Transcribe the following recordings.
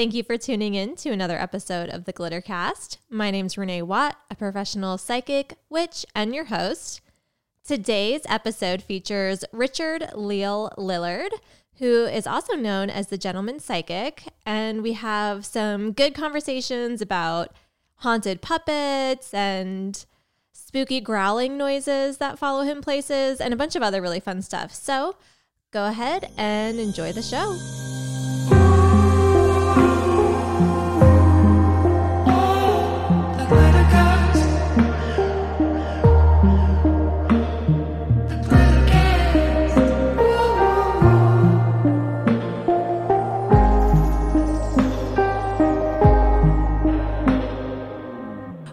Thank you for tuning in to another episode of the Glittercast. My name's Renee Watt, a professional psychic, witch, and your host. Today's episode features Richard Lael Lillard, who is also known as the Gentleman Psychic, and we have some good conversations about haunted puppets and spooky growling noises that follow him places and a bunch of other really fun stuff. So, go ahead and enjoy the show.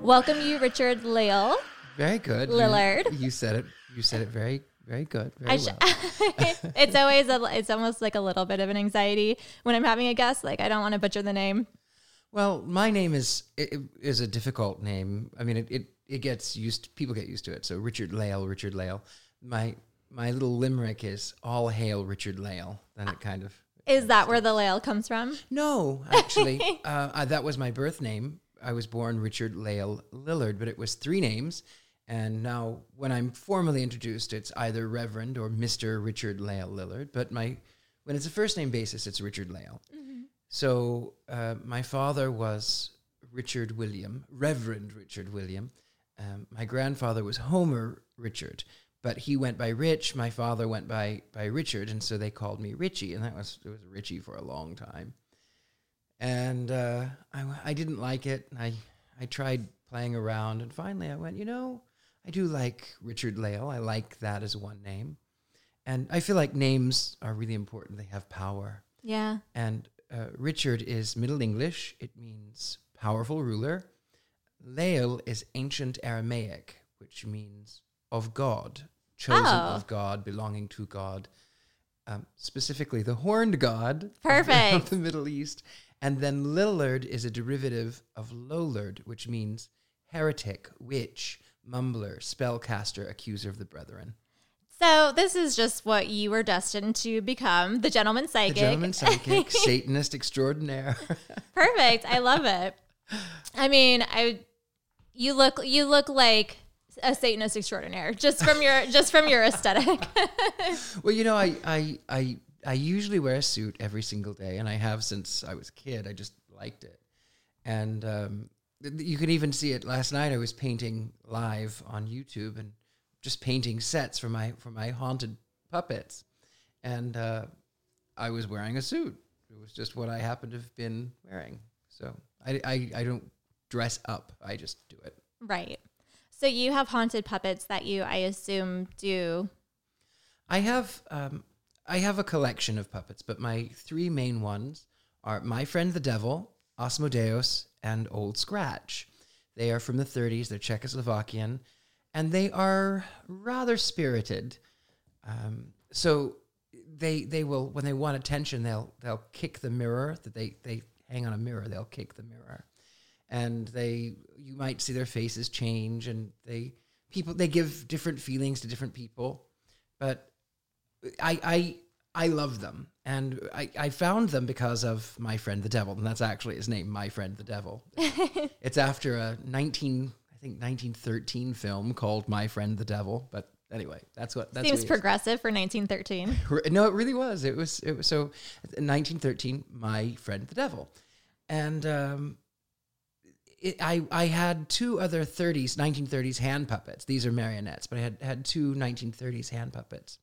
Welcome you, Richard Lael. Very good. Lillard. You, you said it. You said it very, very good. Very sh- well. it's always a, it's almost like a little bit of an anxiety when I'm having a guest. Like I don't want to butcher the name. well, my name is is a difficult name. I mean, it, it it gets used. People get used to it. So Richard Lael, Richard Lael. My my little limerick is all hail Richard Lael. Then it kind of Is that where the Lael comes from? no, actually, uh, I, that was my birth name. I was born Richard Lael Lillard, but it was three names. And now, when I'm formally introduced, it's either Reverend or Mister Richard Lael Lillard. But my when it's a first name basis, it's Richard Lael. So uh, my father was Richard William, Reverend Richard William. Um, my grandfather was Homer Richard, but he went by Rich. My father went by by Richard, and so they called me Richie, and that was it was Richie for a long time. And uh, I I didn't like it. I I tried playing around, and finally I went, you know, I do like Richard Lael. I like that as one name, and I feel like names are really important. They have power. Yeah. And uh, Richard is Middle English. It means powerful ruler. Lael is ancient Aramaic, which means of God, chosen Oh. of God, belonging to God. Um, specifically, the horned God of the- Perfect. of the Middle East. And then Lillard is a derivative of Lollard, which means heretic, witch, mumbler, spellcaster, accuser of the brethren. So this is just what you were destined to become, the gentleman psychic. The gentleman psychic, Satanist extraordinaire. Perfect. I love it. I mean, I you look you look like a Satanist extraordinaire just from your just from your aesthetic. Well, you know, I, I, I, I usually wear a suit every single day, and I have since I was a kid. I just liked it, and um, th- you can even see it. Last night, I was painting live on YouTube and just painting sets for my for my haunted puppets, and uh, I was wearing a suit. It was just what I happened to have been wearing. So I, I, I don't dress up. I just do it. right. So you have haunted puppets that you I assume do I have um, I have a collection of puppets, but my three main ones are My Friend the Devil, Asmodeus, and Old Scratch. They are from the 30s. They're Czechoslovakian, and they are rather spirited. Um, so they they will when they want attention, they'll they'll kick the mirror that they they hang on a mirror. They'll kick the mirror, and they you might see their faces change, and they people they give different feelings to different people but I I I love them, and I I found them because of my friend the devil, and that's actually his name, my friend the devil. it's after a nineteen I think nineteen thirteen film called My Friend the Devil, but anyway, that's what that's seems what progressive for 1913. No, it really was. It was. It was so. In 1913, my friend the devil, and um, it, I I had two other 30s 1930s hand puppets. These are marionettes, but I had had two 1930s hand puppets,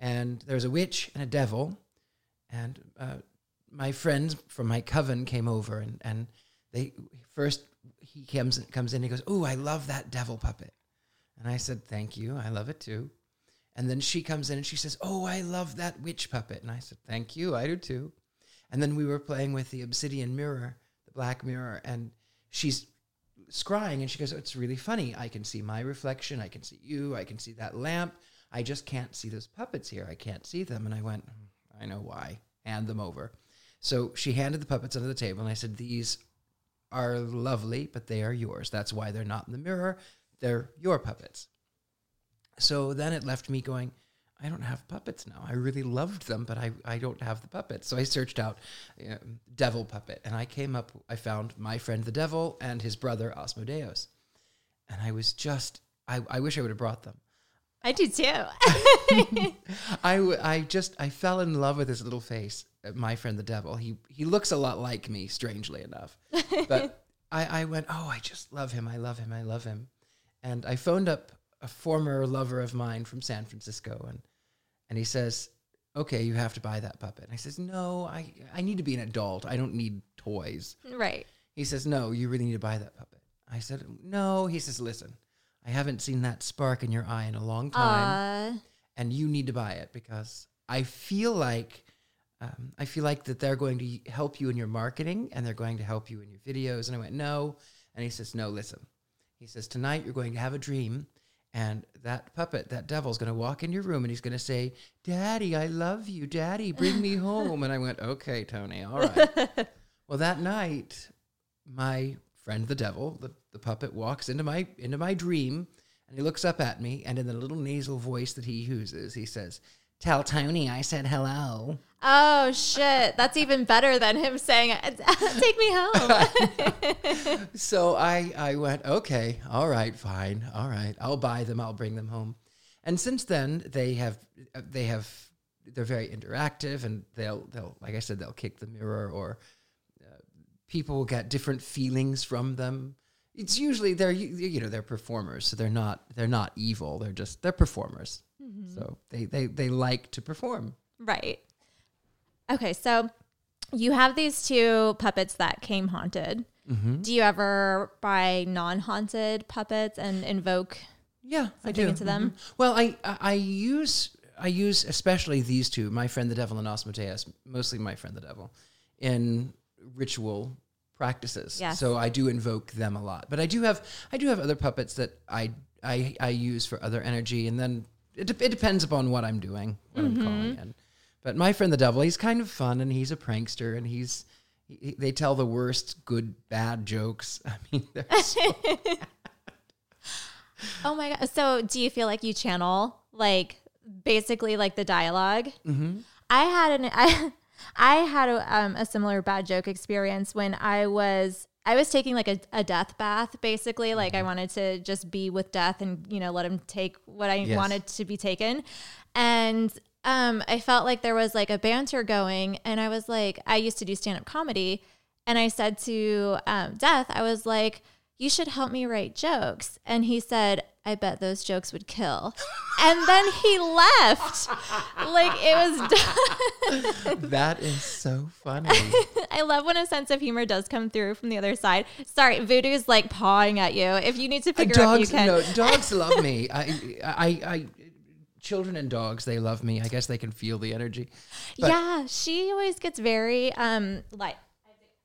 and there was a witch and a devil, and uh, my friends from my coven came over and and they first he comes comes in. He goes, "Oh, I love that devil puppet," and I said, "Thank you. I love it too." And then she comes in and she says, Oh, I love that witch puppet. And I said, Thank you. I do too. And then we were playing with the obsidian mirror, the black mirror, and she's scrying and she goes, oh, It's really funny. I can see my reflection. I can see you. I can see that lamp. I just can't see those puppets here. I can't see them. And I went, "Hmm, I know why. Hand them over. So she handed the puppets under the table, and I said, These are lovely, but they are yours. That's why they're not in the mirror. They're your puppets. So then it left me going, I don't have puppets now. I really loved them, but I, I don't have the puppets. So I searched out uh, devil puppet and I came up, I found my friend the devil and his brother Asmodeus. And I was just, I, I wish I would have brought them. I do too. I, w- I just, I fell in love with his little face, uh, my friend the devil. He, he looks a lot like me, strangely enough. But I, I went, oh, I just love him. I love him. I love him. And I phoned up a former lover of mine from San Francisco and and he says, "Okay, you have to buy that puppet." And I says, "No, I I need to be an adult. I don't need toys." right. He says, "No, you really need to buy that puppet." I said, "No." He says, "Listen, I haven't seen that spark in your eye in a long time, Uh, and you need to buy it because I feel like." Um, I feel like that they're going to help you in your marketing and they're going to help you in your videos. And I went, no. And he says, no, listen. He says, tonight you're going to have a dream and that puppet, that devil's going to walk in your room and he's going to say, Daddy, I love you. Daddy, bring me home. and I went, okay, Tony, all right. well, that night, my friend, the devil, the, the puppet, walks into my, into my dream and he looks up at me. And in the little nasal voice that he uses, he says, Tell Tony I said hello. oh shit, that's even better than him saying, "Take me home." so I, I went, okay, all right, fine, all right, I'll buy them, I'll bring them home. And since then, they have, they have, they're very interactive, and they'll, they'll, like I said, they'll kick the mirror, or people will get different feelings from them. It's usually they're, you know, they're performers, so they're not, they're not evil. They're just, they're performers. So they, they, they like to perform. right. Okay, so you have these two puppets that came haunted. Mm-hmm. Do you ever buy non-haunted puppets and invoke? Yeah, I do. into them? Mhm. Well, I, I I use I use especially these two, my friend the devil and Asmodeus, mostly my friend the devil, in ritual practices. Yes. So I do invoke them a lot. But I do have I do have other puppets that I I, I use for other energy, and then it, de- it depends upon what I'm doing, what I'm calling mm-hmm. in. But my friend the devil, he's kind of fun, and he's a prankster, and he's he, they tell the worst good bad jokes. I mean, they're so Oh my god! So do you feel like you channel like basically like the dialog mm-hmm. I had an I, I had a, um, a similar bad joke experience when I was I was taking like a, a death bath basically. Like I wanted to just be with death and you know let him take what I Yes. wanted to be taken. And um I felt like there was like a banter going and I was like I used to do stand up comedy and I said to um, Death I was like you should help me write jokes. And he said I bet those jokes would kill and then he left like it was done. that is so funny. I love when a sense of humor does come through from the other side. Sorry, Voodoo's like pawing at you. If you need to pick her up, you dogs, can. no, dogs love me. I, I, I, children and dogs, they love me. I guess they can feel the energy. But yeah, she always gets very um like.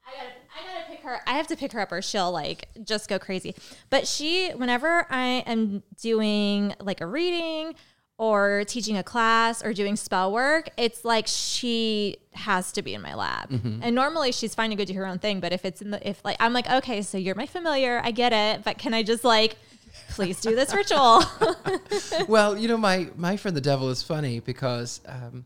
I gotta, I gotta pick her. I have to pick her up, or she'll like just go crazy. But she, whenever I am doing like a reading or teaching a class or doing spell work, it's like she has to be in my lab. And normally she's fine to go do her own thing. But if it's in the, if like, I'm like, okay, so you're my familiar, I get it. But can I just like, please do this ritual? well, you know, my my friend the devil is funny because um,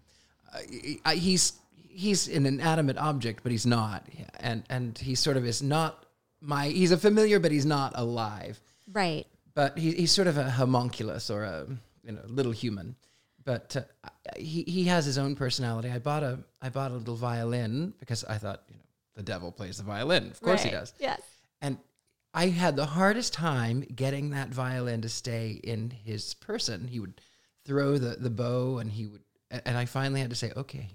I, I, he's he's an inanimate object, but he's not, and and he sort of is not my. He's a familiar, but he's not alive. right. But he, he's sort of a homunculus or a you know little human. But uh, he he has his own personality. I bought a I bought a little violin because I thought you know the devil plays the violin. Of course he does. Yes. And I had the hardest time getting that violin to stay in his person. He would throw the, the bow and he would, and I finally had to say, okay,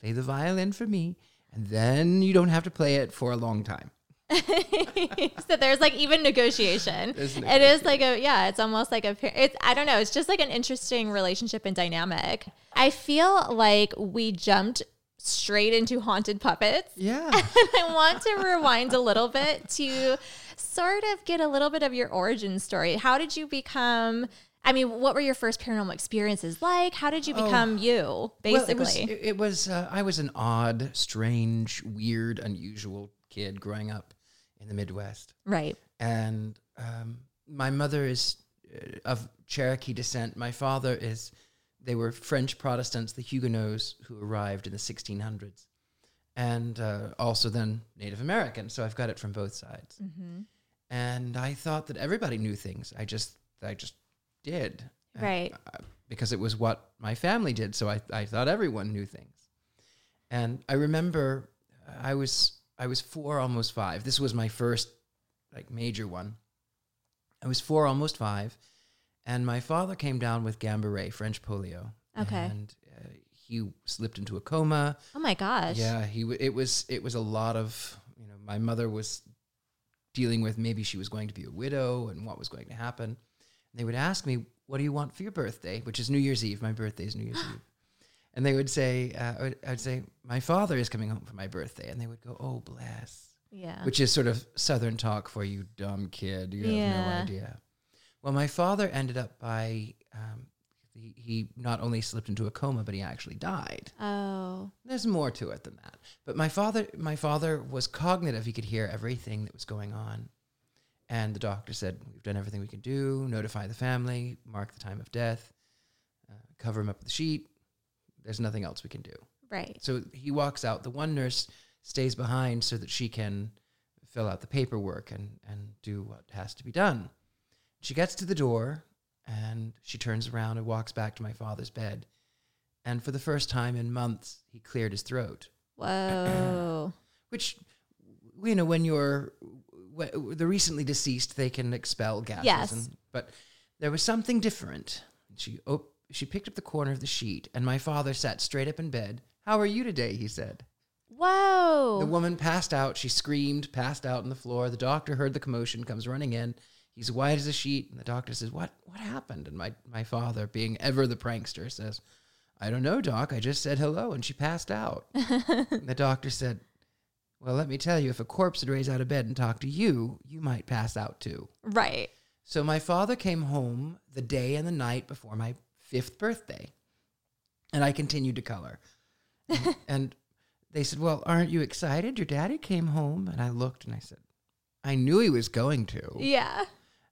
play the violin for me. And then you don't have to play it for a long time. so there's like even negotiation. There's It is like a yeah, it's almost like a it's I don't know, it's just like an interesting relationship and dynamic. I feel like we jumped straight into haunted puppets. Yeah. And I want to rewind a little bit to sort of get a little bit of your origin story. How did you become I mean, what were your first paranormal experiences like? How did you become you, basically? Oh. Well, it was, it, it was uh, I was an odd, strange, weird, unusual kid growing up in the Midwest. right. and um, my mother is uh, of Cherokee descent. My father is they were French Protestants, the Huguenots, who arrived in the 1600s, and uh, also then Native American. So I've got it from both sides. Mm-hmm. And I thought that everybody knew things. I just, I just did. Uh, Right. uh, because it was what my family did. So I, I thought everyone knew things. And I remember uh, I was, I was four, almost five. This was my first like major one. I was four, almost five. And my father came down with Guillain-Barré, French polio. Okay. And uh, he slipped into a coma. Oh my gosh. Yeah, he. W- it was. It was a lot of. You know, my mother was dealing with maybe she was going to be a widow and what was going to happen. They would ask me, "What do you want for your birthday?" Which is New Year's Eve. My birthday is New Year's Eve. And they would say, uh, I, would, I would say, "My father is coming home for my birthday," and they would go, "Oh, bless," Yeah. which is sort of Southern talk for you, dumb kid. You have no idea. Well, my father ended up by. Um, he, he not only slipped into a coma, but he actually died. oh. There's more to it than that. But my father, my father was cognitive. He could hear everything that was going on. And the doctor said, "We've done everything we can do. Notify the family, mark the time of death, uh, cover him up with a sheet. There's nothing else we can do." Right. So he walks out. The one nurse stays behind so that she can fill out the paperwork and and do what has to be done. She gets to the door and she turns around and walks back to my father's bed. And for the first time in months, he cleared his throat, Whoa. which you know when you're the recently deceased, they can expel gases. Yes. And, but there was something different. She op- she picked up the corner of the sheet, and my father sat straight up in bed. How are you today? He said. Whoa. The woman passed out. She screamed, passed out on the floor. The doctor heard the commotion, comes running in. He's white as a sheet, and the doctor says, "What? What happened?" And my my father, being ever the prankster, says, "I don't know, doc. I just said hello, and she passed out." And the doctor said, "Well, let me tell you, if a corpse had raised out of bed and talked to you, you might pass out too." right. So my father came home the day and the night before my fifth birthday, and I continued to color. And, and they said, "Well, aren't you excited? Your daddy came home." And I looked and I said, "I knew he was going to." Yeah.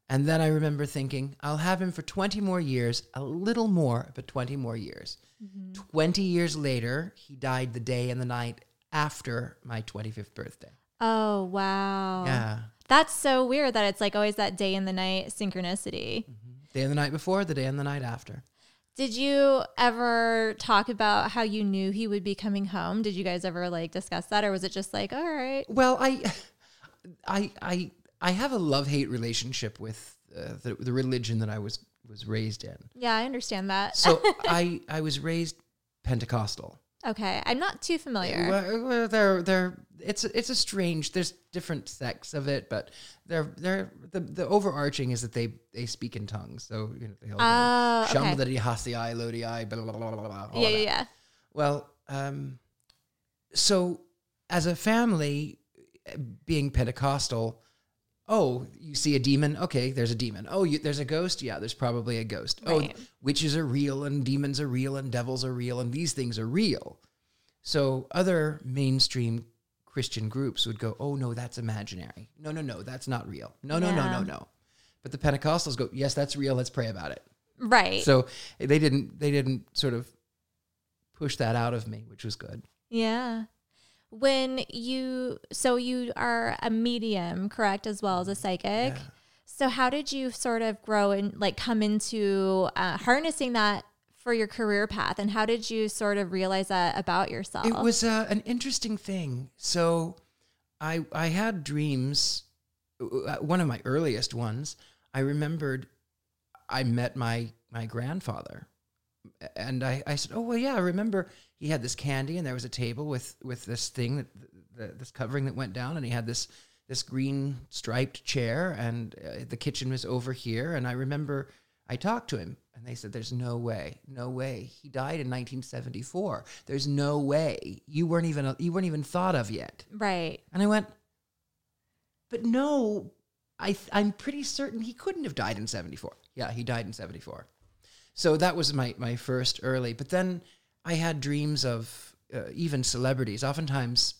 And then I remember thinking, "I'll have him for 20 more years, a little more, but 20 more years." Mm-hmm. 20 years later, he died the day and the night after my 25th birthday. Oh, wow. Yeah. That's so weird that it's like always that day and the night synchronicity. Day and the night before, the day and the night after. Did you ever talk about how you knew he would be coming home? Did you guys ever like discuss that or was it just like, all right? Well, I, I, I, I have a love hate relationship with uh, the, the religion that I was was raised in. Yeah, I understand that. So I, I was raised Pentecostal. Okay. I'm not too familiar. Well, well, they're they're it's a- it's a strange. There's different sects of it, but they're they're the, the overarching is that they they speak in tongues. So you know they all Oh, go, okay. Hasiai, Lodiai, blah blah blah blah blah. Yeah, yeah, yeah. Well, um, so as a family, uh, being Pentecostal, oh, you see a demon? Okay, there's a demon. Oh, you, there's a ghost? Yeah, there's probably a ghost. Oh, right. Oh, witches are real, and demons are real, and devils are real, and these things are real. So other mainstream Christian groups would go, oh, no, that's imaginary. No, no, no, that's not real. No, no, no, no, no. But the Pentecostals go, yes, that's real. Let's pray about it. Right. So they didn't they didn't sort of push that out of me, which was good. Yeah. When you, so you are a medium, correct, as well as a psychic. Yeah. So how did you sort of grow and like come into uh, harnessing that for your career path? And how did you sort of realize that about yourself? It was uh, an interesting thing. So I I had dreams. uh, One of my earliest ones, I remembered I met my my grandfather. And I, I said, oh well, yeah. I remember he had this candy, and there was a table with with this thing that the, this covering that went down, and he had this this green striped chair, and uh, the kitchen was over here. And I remember I talked to him, and they said, "There's no way, no way. He died in 1974. There's no way. You weren't even you weren't even thought of yet." right. And I went, "But no, I th- I'm pretty certain he couldn't have died in 74. Yeah, he died in 74." So that was my my first early. But then I had dreams of uh, even celebrities. Oftentimes,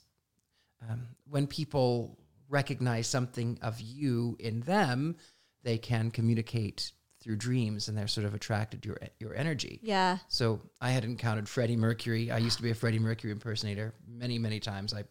um, when people recognize something of you in them, they can communicate through dreams, and they're sort of attracted to your your energy. Yeah. So I had encountered Freddie Mercury. I used to be a Freddie Mercury impersonator many, many times. I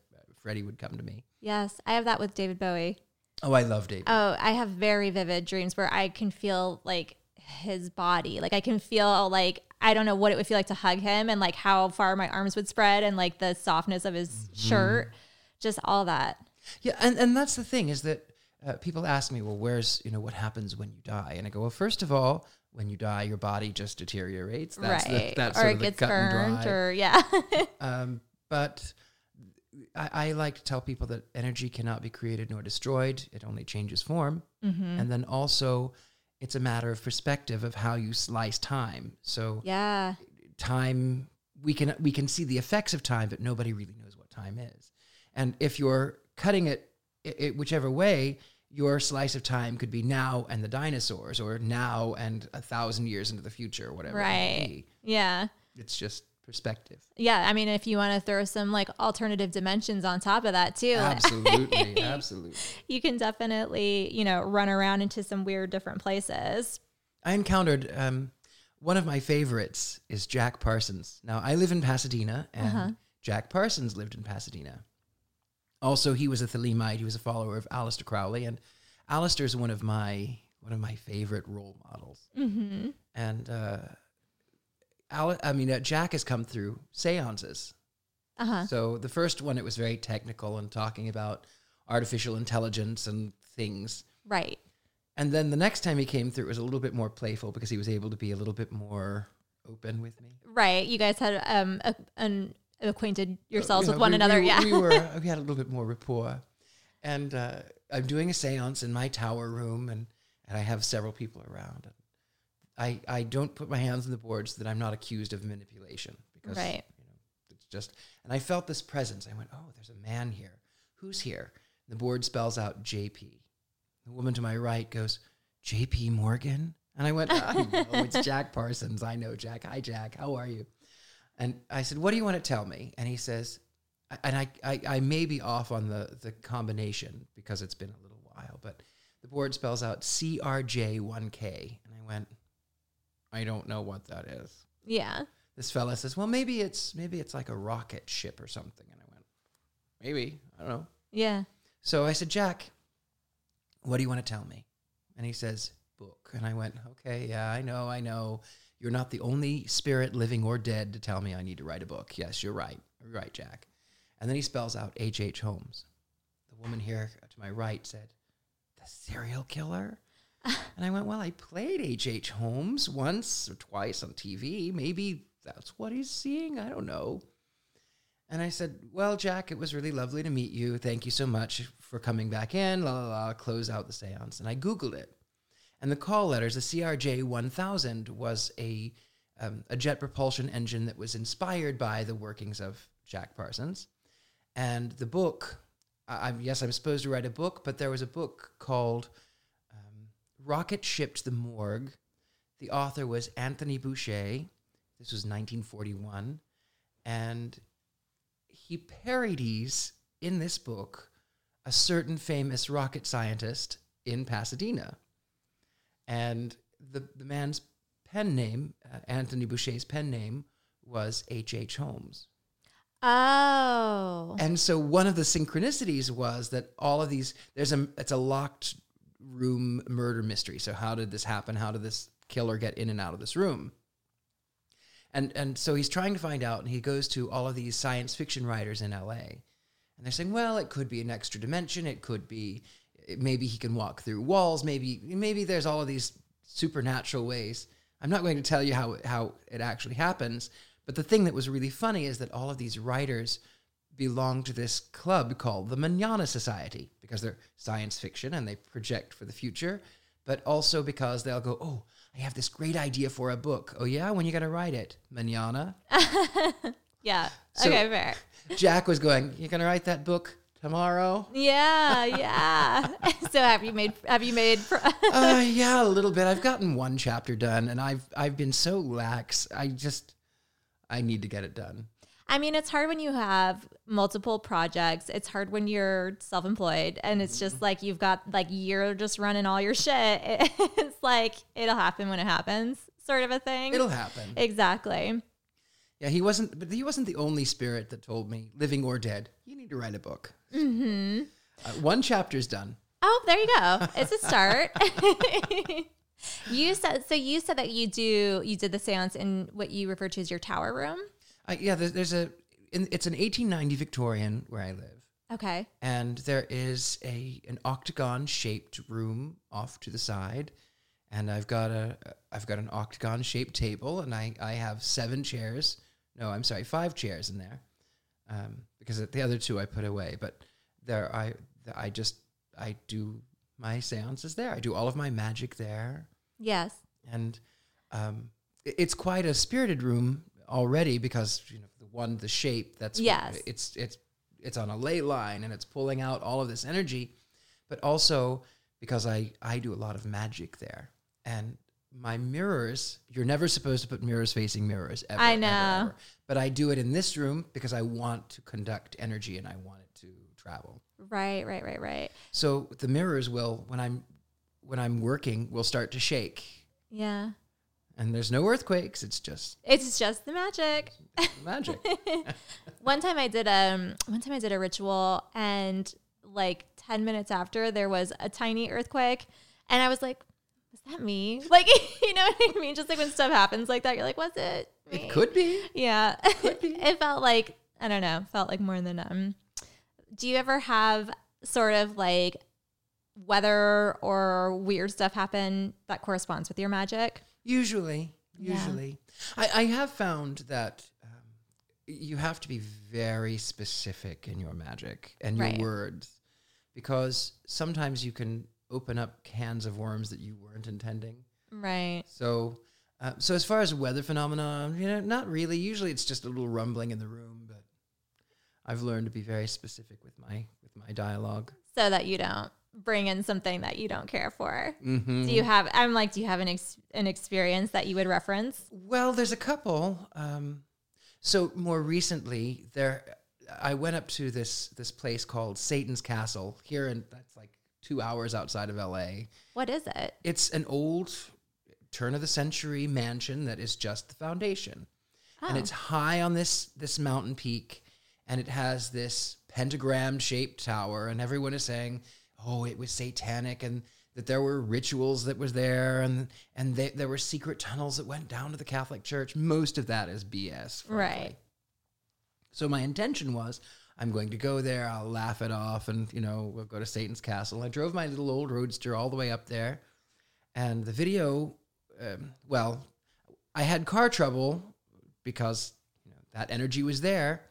Freddie would come to me. Yes. I have that with David Bowie. Oh, I love David. Oh, I have very vivid dreams where I can feel like his body. Like I can feel like I don't know what it would feel like to hug him and like how far my arms would spread and like the softness of his Mm-hmm. shirt. Just all that. Yeah, and, and that's the thing is that uh, people ask me, well, where's you know what happens when you die? And I go, well, first of all, when you die, your body just deteriorates. That's right. The, that's or it gets burned or yeah. Um, but I, I like to tell people that energy cannot be created nor destroyed. It only changes form. Mm-hmm. And then also, it's a matter of perspective of how you slice time. So yeah. time we can we can see the effects of time, but nobody really knows what time is. And if you're cutting it, it, whichever way, your slice of time could be now and the dinosaurs, or now and a thousand years into the future, or whatever. it may Right. be. Yeah. It's just perspective. Yeah. I mean, if you want to throw some like alternative dimensions on top of that too, Absolutely, absolutely. you can definitely, you know, run around into some weird different places. I encountered um, one of my favorites is Jack Parsons. Now I live in Pasadena, and Uh-huh. Jack Parsons lived in Pasadena. Also, he was a Thelemite. He was a follower of Aleister Crowley, and Aleister is one of my one of my favorite role models. Mm-hmm. And uh, Ale- I mean, uh, Jack has come through seances. Uh huh. So the first one, it was very technical and talking about artificial intelligence and things. Right. And then the next time he came through, it was a little bit more playful because he was able to be a little bit more open with me. Right. You guys had um a, an acquainted yourselves You with one we- another. we, yeah. we were we had a little bit more rapport, and uh, I'm doing a séance in my tower room, and and I have several people around. I I don't put my hands on the board so that I'm not accused of manipulation because Right. you know it's just. And I felt this presence. I went, oh, there's a man here. Who's here? The board spells out J.P. The woman to my right goes, J.P. Morgan. And I went, I know, it's Jack Parsons. I know Jack. Hi, Jack. How are you? And I said, What do you want to tell me? And he says, and I, I, I may be off on the, the combination because it's been a little while, but the board spells out CRJ1K. And I went, I don't know what that is. yeah. This fella says, Well, maybe it's maybe it's like a rocket ship or something. And I went, Maybe. I don't know. Yeah. So I said, Jack, what do you want to tell me? And he says, book. And I went, okay, yeah, I know, I know. You're not the only spirit, living or dead, to tell me I need to write a book. Yes, you're right. You're right, Jack. And then he spells out H.H. H. Holmes. The woman here to my right said, the serial killer? And I went, well, I played H.H. Holmes once or twice on TV. Maybe that's what he's seeing. I don't know. And I said, Well, Jack, it was really lovely to meet you. Thank you so much for coming back in. La la la, close out the seance. And I Googled it. And the call letters, the CRJ 1000, was a, um, a jet propulsion engine that was inspired by the workings of Jack Parsons. And the book, I, I'm, yes, I'm supposed to write a book, but there was a book called Rocket shipped the Morgue. The author was Anthony Boucher. This was 1941. And he parodies in this book a certain famous rocket scientist in Pasadena. And the, the man's pen name, uh, Anthony Boucher's pen name, was H.H. H. Holmes. Oh. And so one of the synchronicities was that all of these, there's a, it's a locked room murder mystery. So how did this happen? How did this killer get in and out of this room? And and so he's trying to find out, and he goes to all of these science fiction writers in LA, and they're saying, well, it could be an extra dimension, it could be maybe he can walk through walls, maybe maybe there's all of these supernatural ways. I'm not going to tell you how how it actually happens, but the thing that was really funny is that all of these writers belong to this club called the Manana Society because they're science fiction and they project for the future, but also because they'll go, oh. I have this great idea for a book. Oh yeah, when you gonna write it, Manana? yeah. So- okay, fair. Jack was going. you're gonna write that book tomorrow? Yeah, yeah. so have you made have you made pro- uh, yeah, a little bit. I've gotten one chapter done, and I've I've been so lax. I just I need to get it done. I mean, it's hard when you have multiple projects. It's hard when you're self-employed and it's just like you've got like you're just running all your shit. It's like it'll happen when it happens, sort of a thing. It'll happen. exactly. Yeah, he wasn't, but he wasn't the only spirit that told me, living or dead, you need to write a book. Mm-hmm. Uh, one chapter's done. Oh, there you go. It's a start. you said so. You said that you do you did the séance in what you refer to as your tower room. Uh, yeah, there's, there's a, in, it's an 1890 Victorian where I live. Okay. and there is a an octagon shaped room off to the side and i've got a i've got an octagon shaped table and i i have seven chairs no i'm sorry five chairs in there um, because the other two i put away but there i i just i do my seances there i do all of my magic there Yes. and um, it's quite a spirited room already because you know the one the shape that's Yes. it's it's it's on a ley line and it's pulling out all of this energy but also because I I do a lot of magic there and my mirrors you're never supposed to put mirrors facing mirrors ever I ever, know. ever. but I do it in this room because I want to conduct energy and I want it to travel Right. Right. Right. Right. so the mirrors will when I'm when I'm working will start to shake Yeah. And there's no earthquakes. It's just It's just the magic. magic. one time I did um one time I did a ritual and like 10 minutes after there was a tiny earthquake and I was like was that me? Like you know what I mean? Just like when stuff happens like that you're like was it me? it could be. Yeah. Could be. it felt like I don't know, felt like more than um do you ever have sort of like weather or weird stuff happen that corresponds with your magic? Usually, Yeah. usually, I, I have found that um, you have to be very specific in your magic and your Right. words, because sometimes you can open up cans of worms that you weren't intending. Right. So, uh, so as far as weather phenomena, you know, not really. Usually, it's just a little rumbling in the room, but I've learned to be very specific with my with my dialogue. So that you don't bring in something that you don't care for. Mm-hmm. Do you have? I'm like, do you have an ex, an experience that you would reference? Well, there's a couple. Um, so more recently, there, I went up to this this place called Satan's Castle here, and that's like two hours outside of L.A. What is it? It's an old turn of the century mansion that is just the foundation, and Oh. it's high on this this mountain peak, and it has this pentagram shaped tower, and everyone is saying, "Oh, it was satanic," and that there were rituals that was there, and and they, there were secret tunnels that went down to the Catholic Church. Most of that is BS, frankly. Right. So my intention was, I'm going to go there. I'll laugh it off, and you know, we'll go to Satan's Castle. I drove my little old roadster all the way up there, and the video, um, well, I had car trouble because you know, that energy was there.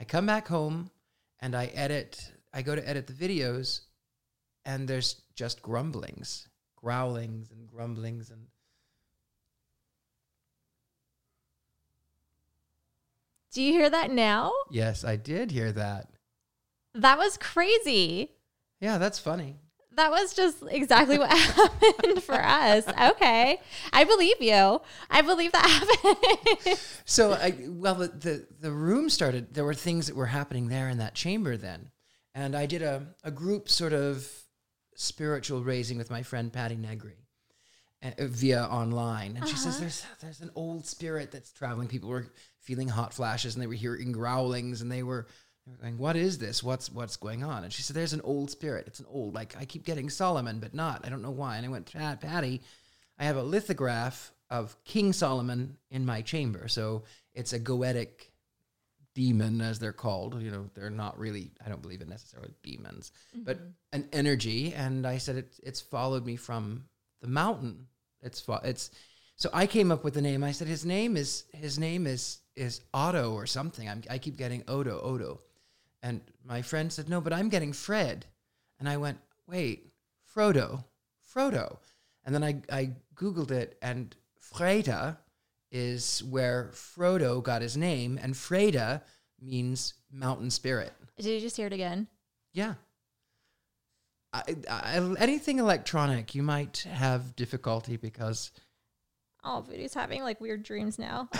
I come back home, and I edit. I go to edit the videos, and there's just grumblings, growlings, and grumblings, and Do you hear that now? yes, I did hear that. That was crazy. Yeah, that's funny. That was just exactly what happened for us. Okay. I believe you. I believe that happened. So I well the, the the room started there were things that were happening there in that chamber then. And I did a, a group sort of spiritual raising with my friend Patti Negri uh, via online. And she says there's there's an old spirit that's traveling. People were feeling hot flashes and they were hearing growlings and they were they were going, What is this? What's what's going on? And she said, There's an old spirit. It's an old like I keep getting Solomon, but not. I don't know why. And I went, Pat, Patty, I have a lithograph of King Solomon in my chamber. So it's a goetic demon, as they're called. You know, they're not really, I don't believe in necessarily demons, but mm-hmm. an energy. And I said, it, it's followed me from the mountain. It's, fo- it's, so I came up with the name. I said, his name is, his name is, is Otto or something. I'm, I keep getting Odo, Odo. And my friend said, no, but I'm getting Fred. And I went, wait, Frodo, Frodo. And then I, I Googled it, and Freda is where Frodo got his name, and Freda means mountain spirit. Did you just hear it again? Yeah. I, I, anything electronic, you might have difficulty because Oh, Voodoo's having like weird dreams now.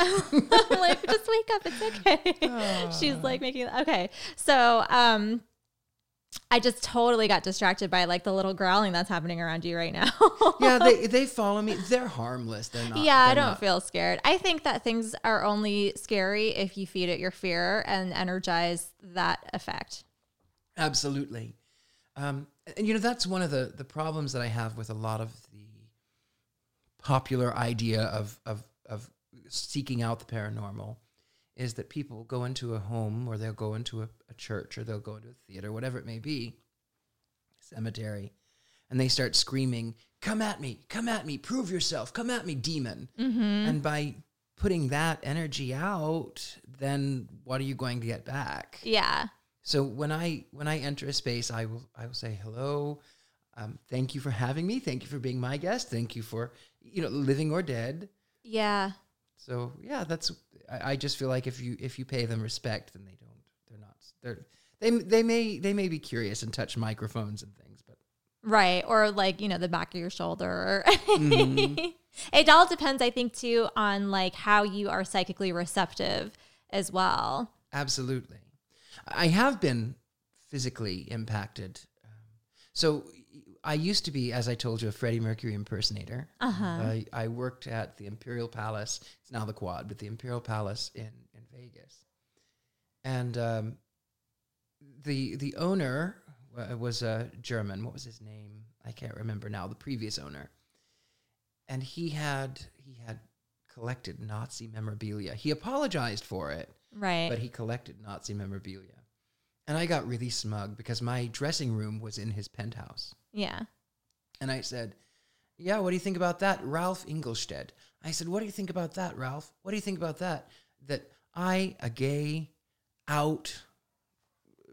Like, just wake up. It's okay. She's like making okay. So um I just totally got distracted by like the little growling that's happening around you right now. yeah, they they follow me. They're harmless. They're not. yeah, I they're don't not- feel scared. I think that things are only scary if you feed it your fear and energize that effect. Absolutely. Um, and you know that's one of the the problems that I have with a lot of the popular idea of of of seeking out the paranormal is that people go into a home or they'll go into a, a church or they'll go into a theater, whatever it may be, cemetery, and they start screaming, "Come at me! Come at me! Prove yourself! Come at me, demon!" And by putting that energy out, then what are you going to get back? Yeah. So when I when I enter a space, I will I will say hello. Um, thank you for having me. Thank you for being my guest. Thank you for you know living or dead. Yeah. So yeah, that's I, I just feel like if you if you pay them respect, then they don't they're not they're they they may they may be curious and touch microphones and things, but Right. Or like, you know, the back of your shoulder. Mm-hmm. it all depends, I think, too, on like how you are psychically receptive as well. Absolutely. I have been physically impacted. Um, so I used to be, as I told you, a Freddie Mercury impersonator. Uh-huh. I, I worked at the Imperial Palace. It's now the Quad, but the Imperial Palace in, in Vegas. And um, the the owner wa- was a German. What was his name? I can't remember now. The previous owner. And he had he had collected Nazi memorabilia. He apologized for it Right. but he collected Nazi memorabilia. And I got really smug because my dressing room was in his penthouse. Yeah. And I said, Yeah, what do you think about that? Ralph Engelstad. I said, What do you think about that, Ralph? What do you think about that? That I, a gay, out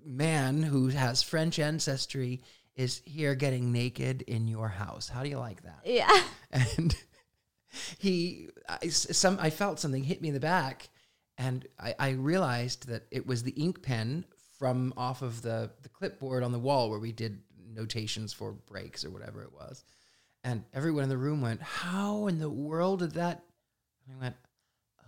man who has French ancestry, is here getting naked in your house. How do you like that? Yeah. and he I, some I felt something hit me in the back and I, I realized that it was the ink pen from off of the, the clipboard on the wall where we did notations for breaks or whatever it was. And everyone in the room went, How in the world did that? And I went, Oh,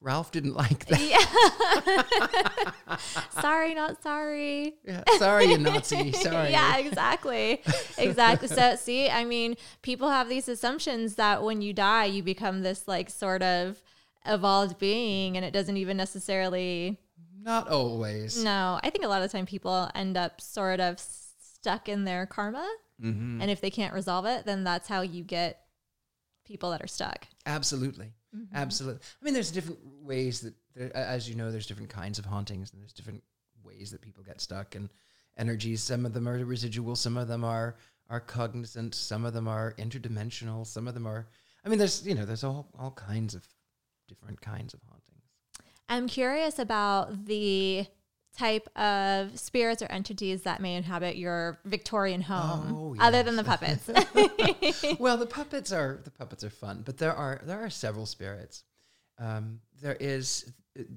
Ralph didn't like that. Yeah. sorry, not sorry. Yeah, sorry, you Nazi. Sorry. yeah, exactly. Exactly. So, see, I mean, people have these assumptions that when you die, you become this like sort of evolved being, and it doesn't even necessarily. Not always. No, I think a lot of the time people end up sort of stuck in their karma. Mhm. And if they can't resolve it, then that's how you get people that are stuck. Absolutely. Absolutely. I mean, there's different ways that, there, as you know, there's different kinds of hauntings and there's different ways that people get stuck and energies. Some of them are residual, some of them are are cognizant, some of them are interdimensional, some of them are. I mean, there's you know, there's all all kinds of different kinds of hauntings. I'm curious about the type of spirits or entities that may inhabit your Victorian home, Oh, other than the puppets. well, the puppets are the puppets are fun, but there are there are several spirits. Um, there is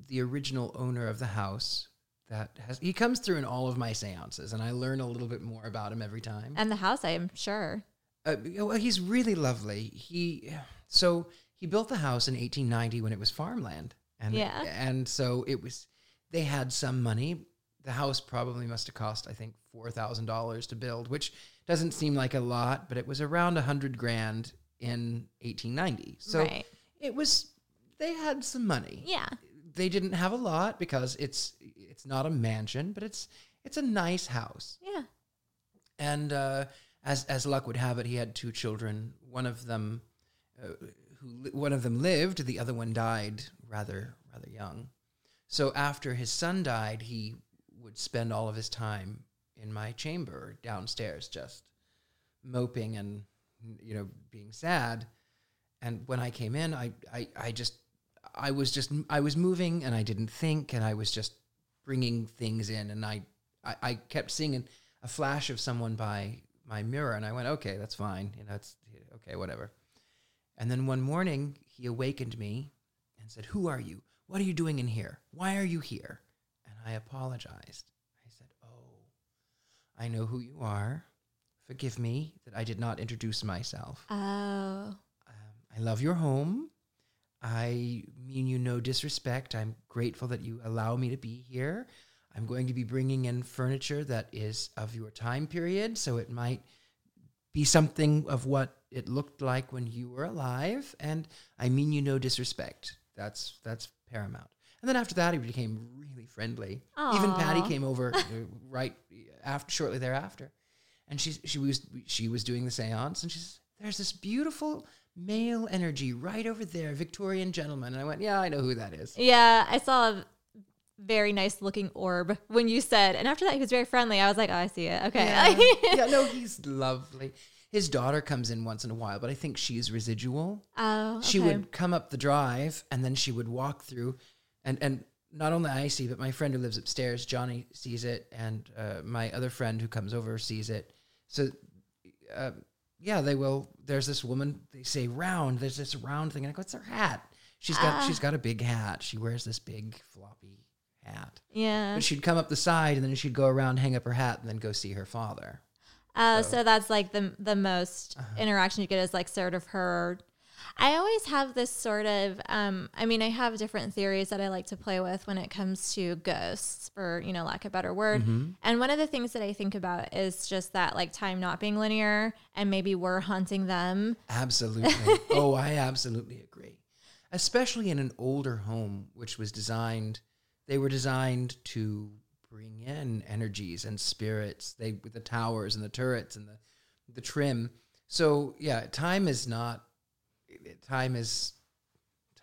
the original owner of the house that has he comes through in all of my seances, and I learn a little bit more about him every time. and the house, I am sure. Uh, well, he's really lovely. He so he built the house in 1890 when it was farmland, and Yeah. and so it was. They had some money. The house probably must have cost, I think, four thousand dollars to build, which doesn't seem like a lot, but it was around a hundred grand in 1890. So right. it was. They had some money. Yeah. They didn't have a lot because it's it's not a mansion, but it's it's a nice house. Yeah. And uh, as as luck would have it, he had two children. One of them, uh, who li- one of them lived, the other one died rather rather young. So after his son died, he would spend all of his time in my chamber downstairs, just moping and you know being sad. And when I came in, I I, I just I was just I was moving and I didn't think and I was just bringing things in. And I I, I kept seeing a flash of someone by my mirror and I went okay that's fine. You know it's okay whatever. And then one morning he awakened me and said who are you what are you doing in here why are you here and I apologized I said oh I know who you are forgive me that I did not introduce myself Oh. um, I love your home. I mean you no disrespect. I'm grateful that you allow me to be here. I'm going to be bringing in furniture that is of your time period, so it might be something of what it looked like when you were alive. And I mean you no disrespect. That's that's paramount. And then after that, he became really friendly. Even Patty came over uh, right after, shortly thereafter, and she she was she was doing the séance, and she's there's this beautiful male energy right over there, Victorian gentleman. And I went, yeah, I know who that is. Yeah, I saw a very nice looking orb when you said, and after that he was very friendly. I was like, oh, I see it. Okay. Yeah. yeah, no, he's lovely. His daughter comes in once in a while, but I think she's residual. oh, She would come up the drive and then she would walk through and and not only I see, but my friend who lives upstairs, Johnny, sees it, and uh, my other friend who comes over sees it. So, uh, yeah, they will. There's this woman. They say round. There's this round thing, and I go, "It's her hat." She's got Ah. she's got a big hat. She wears this big floppy hat. Yeah. But she'd come up the side, and then she'd go around, hang up her hat, and then go see her father. Uh, so that's like the the most Uh-huh. interaction you get is like sort of her. I always have this sort of. Um, I mean, I have different theories that I like to play with when it comes to ghosts, for you know, lack of a better word. Mm-hmm. And one of the things that I think about is just that like time not being linear, and maybe we're haunting them. Absolutely. oh, I absolutely agree. Especially in an older home, which was designed, they were designed to bring in energies and spirits. They with the towers and the turrets and the the trim. So yeah, time is not. Time is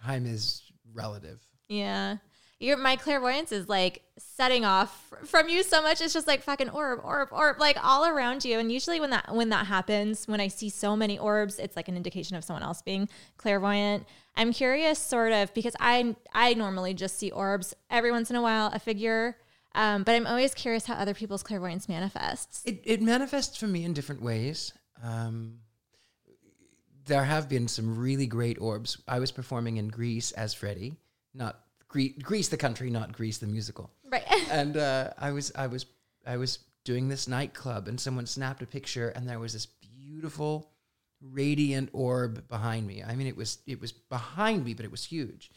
time is relative. Yeah. Your my clairvoyance is like setting off fr- from you so much. It's just like fucking orb, orb, orb, like all around you. And usually when that when that happens, when I see so many orbs, it's like an indication of someone else being clairvoyant. I'm curious, sort of, because I I normally just see orbs every once in a while, a figure. Um, but I'm always curious how other people's clairvoyance manifests. It, it manifests for me in different ways. Um, there have been some really great orbs. I was performing in Greece as Freddie, not Gre- Greece the country, not Greece the musical. Right. And uh, I was I was I was doing this nightclub, and someone snapped a picture, and there was this beautiful, radiant orb behind me. I mean, it was it was behind me, but it was huge.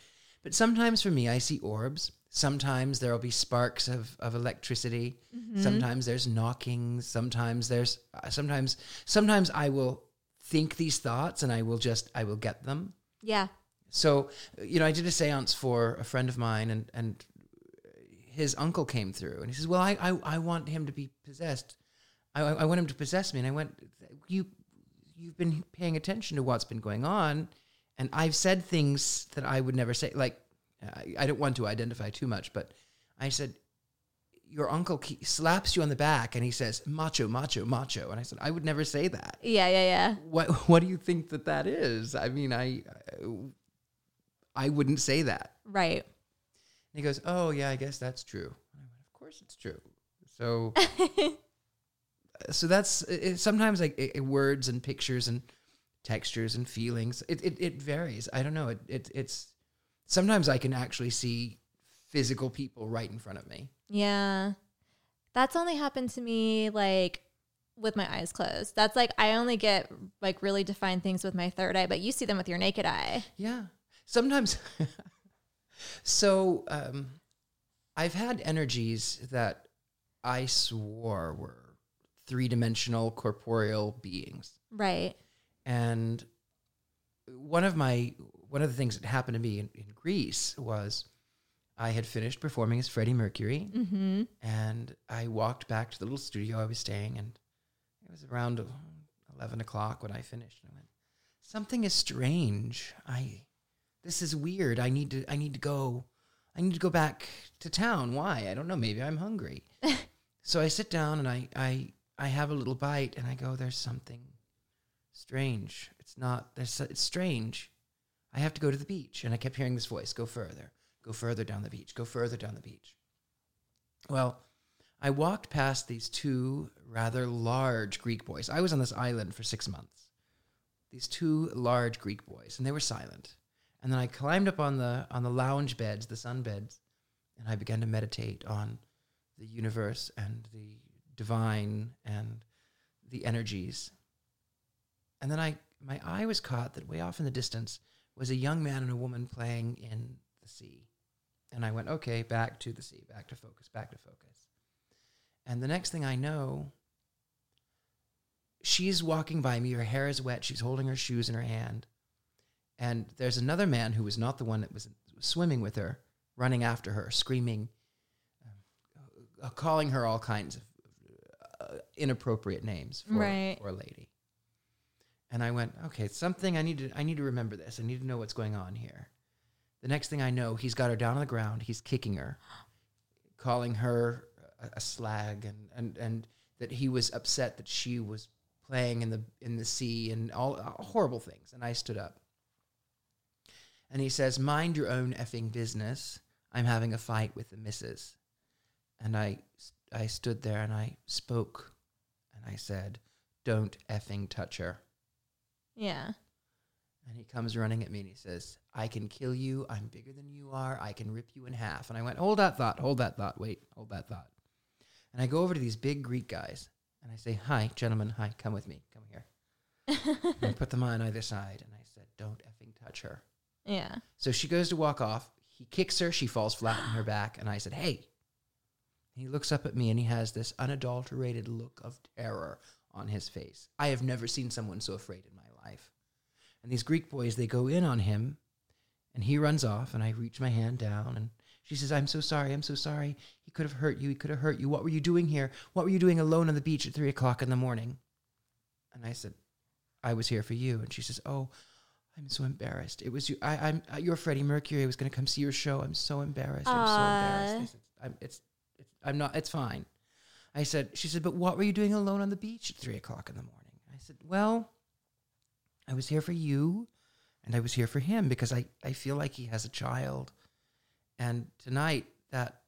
But sometimes for me, I see orbs. Sometimes there will be sparks of, of electricity. Sometimes there's knockings. Sometimes there's uh, sometimes sometimes I will think these thoughts and I will just I will get them. yeah. So you know, I did a séance for a friend of mine, and and his uncle came through, and he says, "Well, I I, I want him to be possessed. I I want him to possess me." And I went, "You you've been paying attention to what's been going on." And I've said things that I would never say. Like, I, I don't want to identify too much, but I said, Your uncle slaps you on the back and he says, macho, macho, macho. And I said, I would never say that. Yeah. Yeah. Yeah. What, what do you think that that is? I mean, I, I wouldn't say that. Right. And he goes, Oh, yeah, I guess that's true. I went, Of course it's true. So, so that's it, sometimes like it- words and pictures and textures and feelings. It, it, it varies. I don't know. It, it, it's sometimes I can actually see physical people right in front of me. Yeah. That's only happened to me like with my eyes closed. That's like I only get like really defined things with my third eye, but you see them with your naked eye. Yeah. Sometimes. so um, I've had energies that I swore were three dimensional corporeal beings. Right. And one of my one of the things that happened to me in, in Greece was I had finished performing as Freddie Mercury, Mm-hmm. and I walked back to the little studio I was staying, and it was around eleven o'clock when I finished. And I went, "Something is strange. I this is weird. I need to I need to go. I need to go back to town. Why? I don't know. Maybe I'm hungry." so I sit down and I I I have a little bite, and I go, "There's something." strange. It's not. There's. It's strange. I have to go to the beach, and I kept hearing this voice: "Go further. Go further down the beach. Go further down the beach." Well, I walked past these two rather large Greek boys. I was on this island for six months. These two large Greek boys, and they were silent. And then I climbed up on the on the lounge beds, the sun beds, and I began to meditate on the universe and the divine and the energies and then I, my eye was caught that way off in the distance was a young man and a woman playing in the sea. And I went, okay, back to the sea, back to focus, back to focus. And the next thing I know, she's walking by me. Her hair is wet. She's holding her shoes in her hand. And there's another man who was not the one that was swimming with her, running after her, screaming, uh, calling her all kinds of uh, inappropriate names for, Right. for a lady. And I went, okay, something I need to I need to remember this. I need to know what's going on here. The next thing I know, he's got her down on the ground. He's kicking her, calling her a, a slag, and, and and that he was upset that she was playing in the in the sea and all uh, horrible things. And I stood up, and he says, "Mind your own effing business. I'm having a fight with the missus." And I I stood there and I spoke, and I said, "Don't effing touch her." Yeah. And he comes running at me and he says, I can kill you. I'm bigger than you are. I can rip you in half. And I went, Hold that thought. Hold that thought. Wait, hold that thought. And I go over to these big Greek guys and I say, Hi, gentlemen. Hi, come with me. Come here. and I put them on either side. And I said, Don't effing touch her. Yeah. So she goes to walk off. He kicks her. She falls flat on her back. And I said, Hey. He looks up at me and he has this unadulterated look of terror on his face. I have never seen someone so afraid in my life. And these Greek boys, they go in on him and he runs off. And I reach my hand down and she says, I'm so sorry. I'm so sorry. He could have hurt you. He could have hurt you. What were you doing here? What were you doing alone on the beach at three o'clock in the morning? And I said, I was here for you. And she says, Oh, I'm so embarrassed. It was you. I, I'm uh, you're Freddie Mercury. I was going to come see your show. I'm so embarrassed. I'm so embarrassed. I said, I'm, it's, it's, I'm not. It's fine. I said. She said, but what were you doing alone on the beach at three o'clock in the morning? I said, well, I was here for you, and I was here for him because I, I feel like he has a child, and tonight that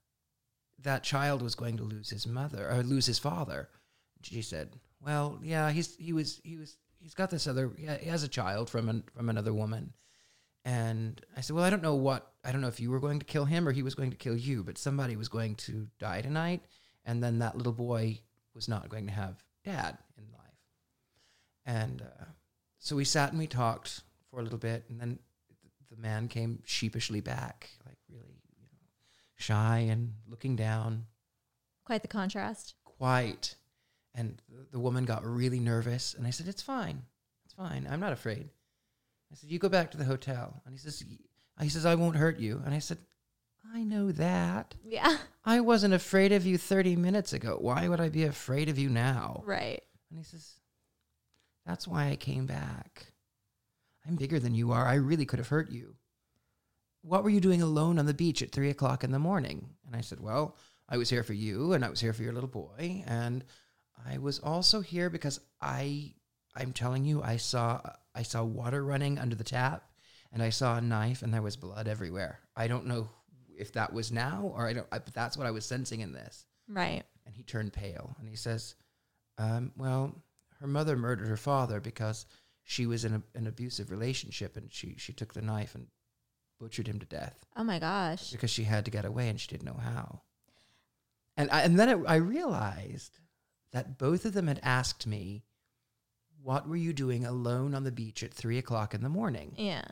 that child was going to lose his mother or lose his father. She said, well, yeah, he's he was he was he's got this other he has a child from an, from another woman. And I said, "Well, I don't know what I don't know if you were going to kill him or he was going to kill you, but somebody was going to die tonight, and then that little boy was not going to have dad in life." And uh, so we sat and we talked for a little bit, and then the man came sheepishly back, like really, you know, shy and looking down, Quite the contrast. quite. And the, woman got really nervous, and I said, "It's fine, it's fine. I'm not afraid." I said, "You go back to the hotel." And he says, "He says I won't hurt you." And I said, "I know that. Yeah. I wasn't afraid of you 30 minutes ago. Why would I be afraid of you now?" Right. And he says, "That's why I came back. I'm bigger than you are. I really could have hurt you. What were you doing alone on the beach at three o'clock in the morning?" And I said, "Well, I was here for you, and I was here for your little boy, and I was also here because I, I'm telling you, I saw I saw water running under the tap, and I saw a knife, and there was blood everywhere. I don't know if that was now or I don't, I, but that's what I was sensing in this." Right. And he turned pale and he says, um, Well, her mother murdered her father because she was in a, an abusive relationship and she, she took the knife and butchered him to death Oh my gosh. because she had to get away and she didn't know how. And, I, and then it, I realized that both of them had asked me, What were you doing alone on the beach at three o'clock in the morning? Yeah.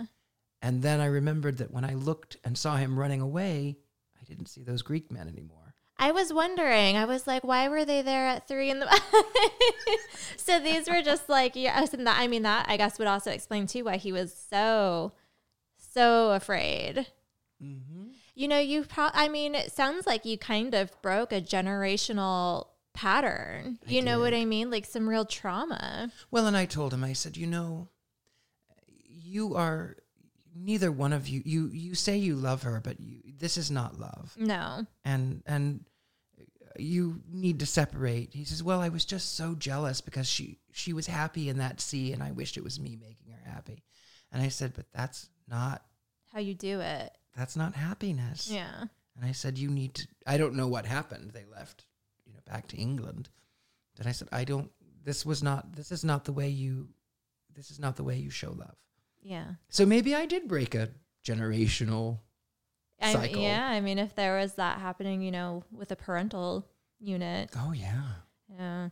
And then I remembered that when I looked and saw him running away, I didn't see those Greek men anymore. I was wondering. I was like, why were they there at three in the? so these were just like, was in that. I mean, that I guess would also explain too why he was so, so afraid. Mm-hmm. You know, you. Pro- I mean, it sounds like you kind of broke a generational pattern. I You know what. I mean? Like some real trauma. Well, and I told him, I said, you know, you are neither one of you. You you say you love her, but you this is not love, No. and and you need to separate. He says, well, I was just so jealous because she she was happy in that sea, and I wished it was me making her happy. And I said, but that's not How you do it? that's not happiness. Yeah. And I said, you need to. I don't know what happened. They left, you know, back to England. But I said, I don't. This was not. This is not the way you. This is not the way you show love. Yeah. So maybe I did break a generational. I, Cycle. yeah. I mean, if there was that happening, you know, with a parental unit, Oh yeah. Yeah.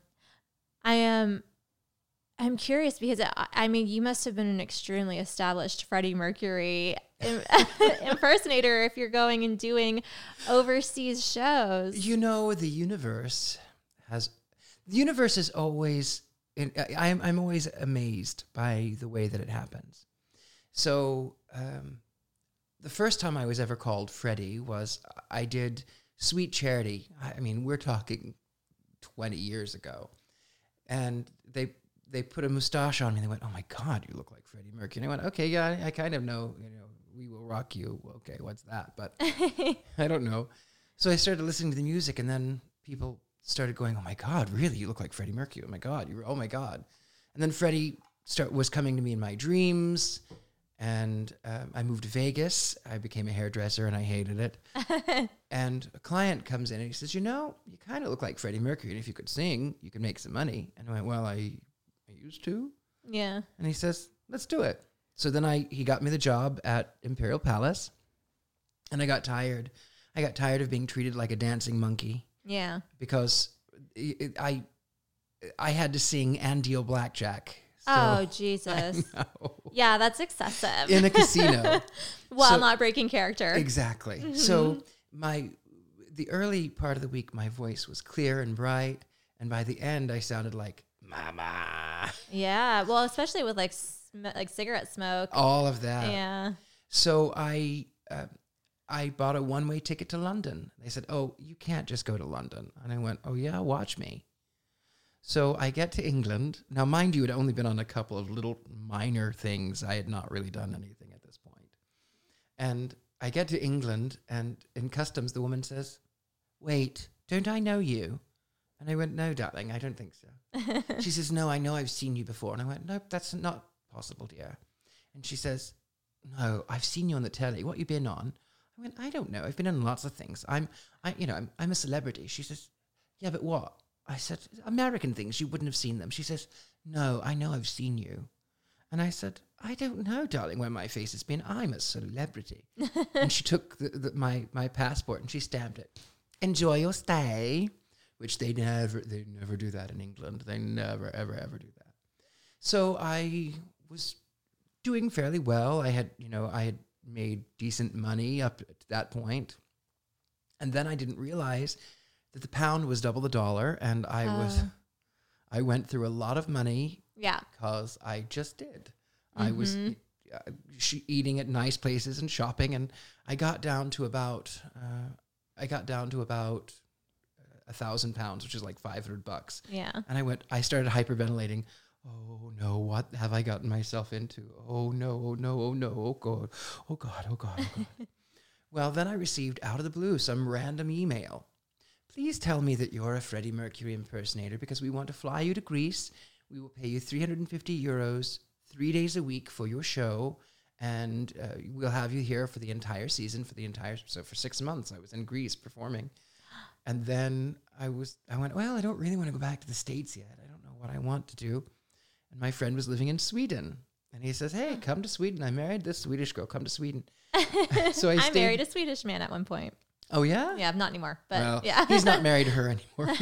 I am I'm curious because I, I mean, you must have been an extremely established Freddie Mercury impersonator if you're going and doing overseas shows. You know, the universe has the universe is always. in- I- I'm I'm always amazed by the way that it happens. So um, the first time I was ever called Freddie was I did Sweet Charity. I mean, we're talking twenty years ago, and they they put a mustache on me. and They went, "Oh my God, you look like Freddie Mercury." And I went, "Okay, yeah, I, I kind of know. You know, we will rock you. Okay, what's that?" But I don't know. So I started listening to the music, and then people started going, "Oh my God, really? You look like Freddie Mercury. Oh my God, you. Oh my God." And then Freddie start was coming to me in my dreams, and um, I moved to Vegas. I became a hairdresser, and I hated it. and a client comes in and he says, "You know, you kind of look like Freddie Mercury, and if you could sing, you could make some money." And I went, "Well, I, I used to." yeah. And he says, "Let's do it." So then I he got me the job at Imperial Palace, and I got tired. I got tired of being treated like a dancing monkey Yeah. because it, it- I I had to sing and deal blackjack. Oh, Jesus. Yeah, that's excessive. in a casino. While so- not breaking character. exactly. So my the early part of the week, my voice was clear and bright, and by the end, I sounded like Mama. Yeah. Well, especially with like sm- like cigarette smoke. All of that. yeah. So I uh, I bought a one way ticket to London. They said, "Oh, you can't just go to London." And I went, "Oh yeah, watch me." So I get to England. Now, mind you, it had only been on a couple of little minor things. I had not really done anything at this point. And I get to England, and in customs, the woman says, "Wait, don't I know you?" And I went, "No, darling, I don't think so." she says, "No, I know I've seen you before." And I went, "Nope, that's not possible, dear." And she says, "No, I've seen you on the telly. What you been on?" I went, "I don't know. I've been on lots of things. I'm, I, you know, I'm, I'm a celebrity." She says, "Yeah, but what?" I said, "American things. You wouldn't have seen them." She says, "No, I know I've seen you." And I said, "I don't know, darling, where my face has been. I'm a celebrity." and she took the, the, my my passport and she stamped it. Enjoy your stay, which they never they never do that in England. They never ever ever do that. So I was doing fairly well. I had you know I had made decent money up to that point, and then I didn't realize that the pound was double the dollar, and I was Oh. I went through a lot of money Yeah. because I just did. I was uh, she, eating at nice places and shopping, and I got down to about uh, I got down to about a thousand pounds, which is like five hundred bucks. Yeah. And I went, I started hyperventilating. Oh no, what have I gotten myself into? Oh no, oh no, oh no, oh god, oh god, oh god, oh god. well, then I received out of the blue some random email. Please tell me that you're a Freddie Mercury impersonator because we want to fly you to Greece. We will pay you 350 euros three days a week for your show. And uh, we'll have you here for the entire season, for the entire, so for six months, I was in Greece performing. And then I was, I went, well, I don't really want to go back to the States yet. I don't know what I want to do. And my friend was living in Sweden. And he says, hey, come to Sweden. I married this Swedish girl. Come to Sweden. so I, I, married a Swedish man at one point. Oh, yeah? Yeah, not anymore. But Well, yeah. he's not married to her anymore.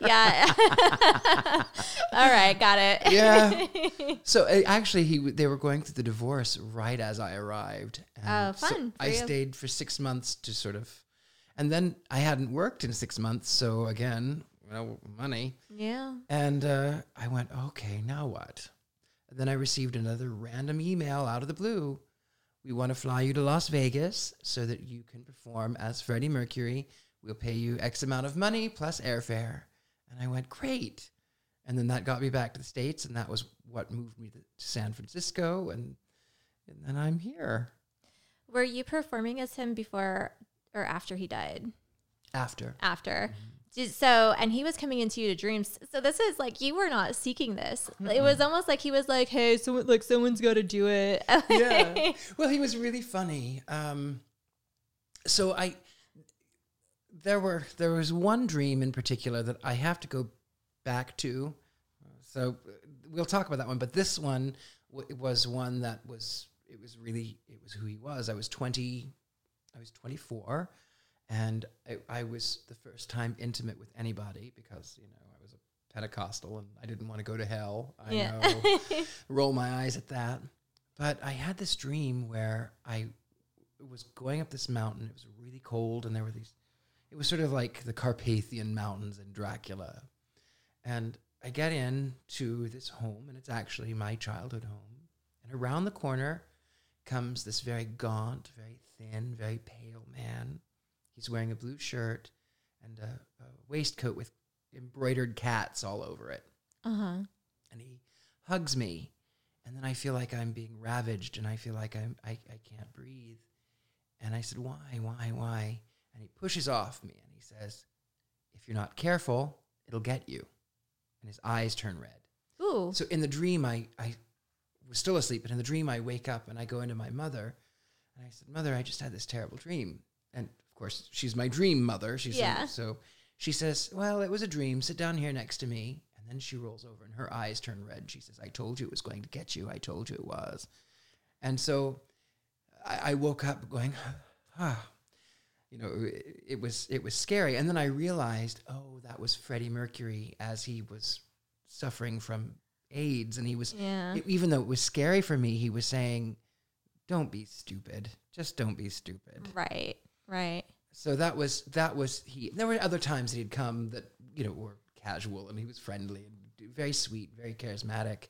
yeah. All right, got it. yeah. So uh, actually, he w- they were going through the divorce right as I arrived. Oh, so fun for I you. stayed for six months to sort of, and then I hadn't worked in six months. So again, well, money. Yeah. And uh, I went, okay, now what? And then I received another random email out of the blue. We want to fly you to Las Vegas so that you can perform as Freddie Mercury. We'll pay you X amount of money plus airfare. And I went, great. And then that got me back to the States, and that was what moved me to, to San Francisco. And, and then I'm here Were you performing as him before or after he died? after. After. Did- So, and he was coming into you to dreams. So this is like you were not seeking this. It was almost like he was like, "Hey, someone like someone's got to do it." yeah. Well, he was really funny. Um, so I, there were there was one dream in particular that I have to go back to. So we'll talk about that one. But this one w- was one that was it was really it was who he was. I was twenty, I was twenty four, and I, I was the first time intimate with anybody because you know I was a Pentecostal and I didn't want to go to hell. I Yeah. know. Roll my eyes at that. But I had this dream where I was going up this mountain. It was really cold and there were these it was sort of like the Carpathian Mountains in Dracula. And I get in to this home and it's actually my childhood home. And around the corner comes this very gaunt, very thin, very pale man. He's wearing a blue shirt and a, a waistcoat with embroidered cats all over it. Uh huh. And he hugs me. And then I feel like I'm being ravaged and I feel like I'm, I, I can't breathe. And I said, Why, why, why? And he pushes off me and he says, If you're not careful, it'll get you. And his eyes turn red. Ooh. So in the dream, I, I was still asleep, but in the dream, I wake up and I go into my mother, and I said, "Mother, I just had this terrible dream." And course, she's my dream mother. She's Yeah. so she says, "Well, it was a dream. Sit down here next to me." And then she rolls over, and her eyes turn red. She says, "I told you it was going to get you. I told you it was." And so I, I woke up going, "Ah." You know, it, it was it was scary, and then I realized, oh, that was Freddie Mercury as he was suffering from AIDS, and he was Yeah. e- even though it was scary for me, he was saying, "Don't be stupid. Just don't be stupid." Right. Right. So that was that was he. There were other times that he'd come that you know were casual, and he was friendly and very sweet, very charismatic.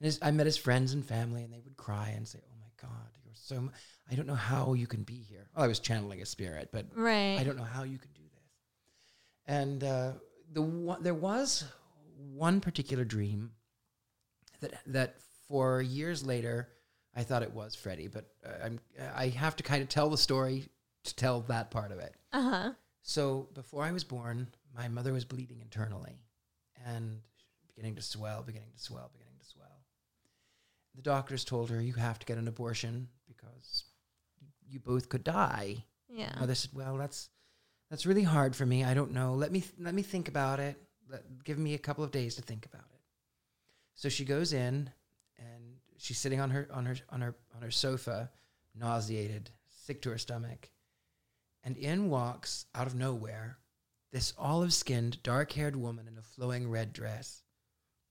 And his, I met his friends and family, and they would cry and say, "Oh my God, you're so. m- I don't know how you can be here." Well, I was channeling a spirit, but Right. I don't know how you can do this. And uh, the one, there was one particular dream that that for years later I thought it was Freddie, but uh, I'm I have to kind of tell the story to tell that part of it. Uh huh. So before I was born, my mother was bleeding internally and beginning to swell, beginning to swell, beginning to swell. The doctors told her, "You have to get an abortion because you both could die." Yeah. Mother said, "Well, that's that's really hard for me. I don't know. Let me let me think about it. Let, give me a couple of days to think about it." So she goes in, and she's sitting on her on her on her on her sofa, nauseated, sick to her stomach, and in walks out of nowhere this olive-skinned, dark-haired woman in a flowing red dress,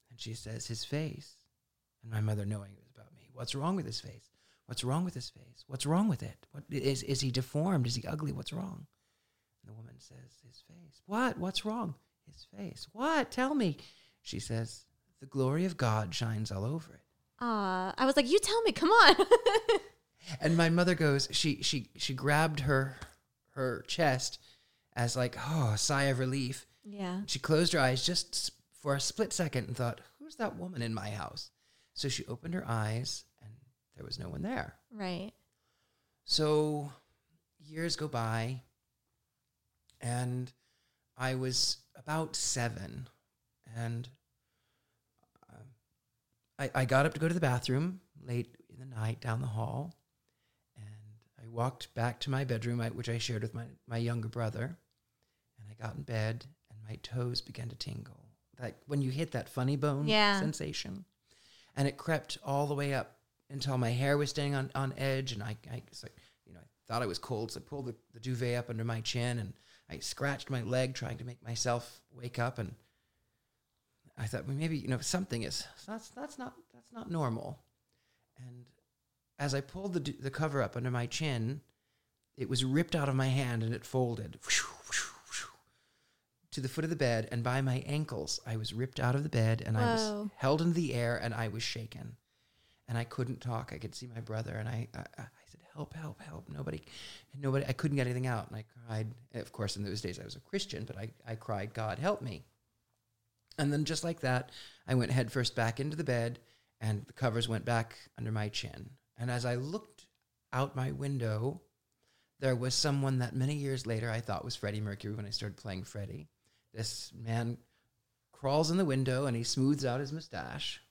and she says, "His face." And my mother, knowing it was about me, what's wrong with his face? What's wrong with his face? What's wrong with it? What is is he deformed? Is he ugly? What's wrong? And the woman says, His face. What? What's wrong? His face. What? Tell me. She says, The glory of God shines all over it. Uh, I was like, you tell me, come on. And my mother goes, she she she grabbed her her chest as like, oh, a sigh of relief. yeah. She closed her eyes just for a split second and thought, Who's that woman in my house? So she opened her eyes and there was no one there. Right. So years go by, and I was about seven, and um, I, I got up to go to the bathroom late in the night down the hall, walked back to my bedroom, which I shared with my, my younger brother, and I got in bed, and my toes began to tingle, like when you hit that funny bone Yeah. sensation, and it crept all the way up until my hair was standing on, on edge, and I, I like, you know, I thought I was cold, so I pulled the, the duvet up under my chin, and I scratched my leg trying to make myself wake up, and I thought, well, maybe you know something is that's that's not that's not normal. And as I pulled the the cover up under my chin, it was ripped out of my hand and it folded to the foot of the bed, and by my ankles, I was ripped out of the bed, and I was held into the air, and I was shaken, and I couldn't talk. I could see my brother, and I I, I said, "Help! Help! Help!" Nobody, nobody. I couldn't get anything out, and I cried. Of course, in those days, I was a Christian, but I I cried, "God help me!" And then just like that, I went headfirst back into the bed, and the covers went back under my chin. And as I looked out my window, there was someone that many years later I thought was Freddie Mercury when I started playing Freddie. This man crawls in the window and he smooths out his mustache.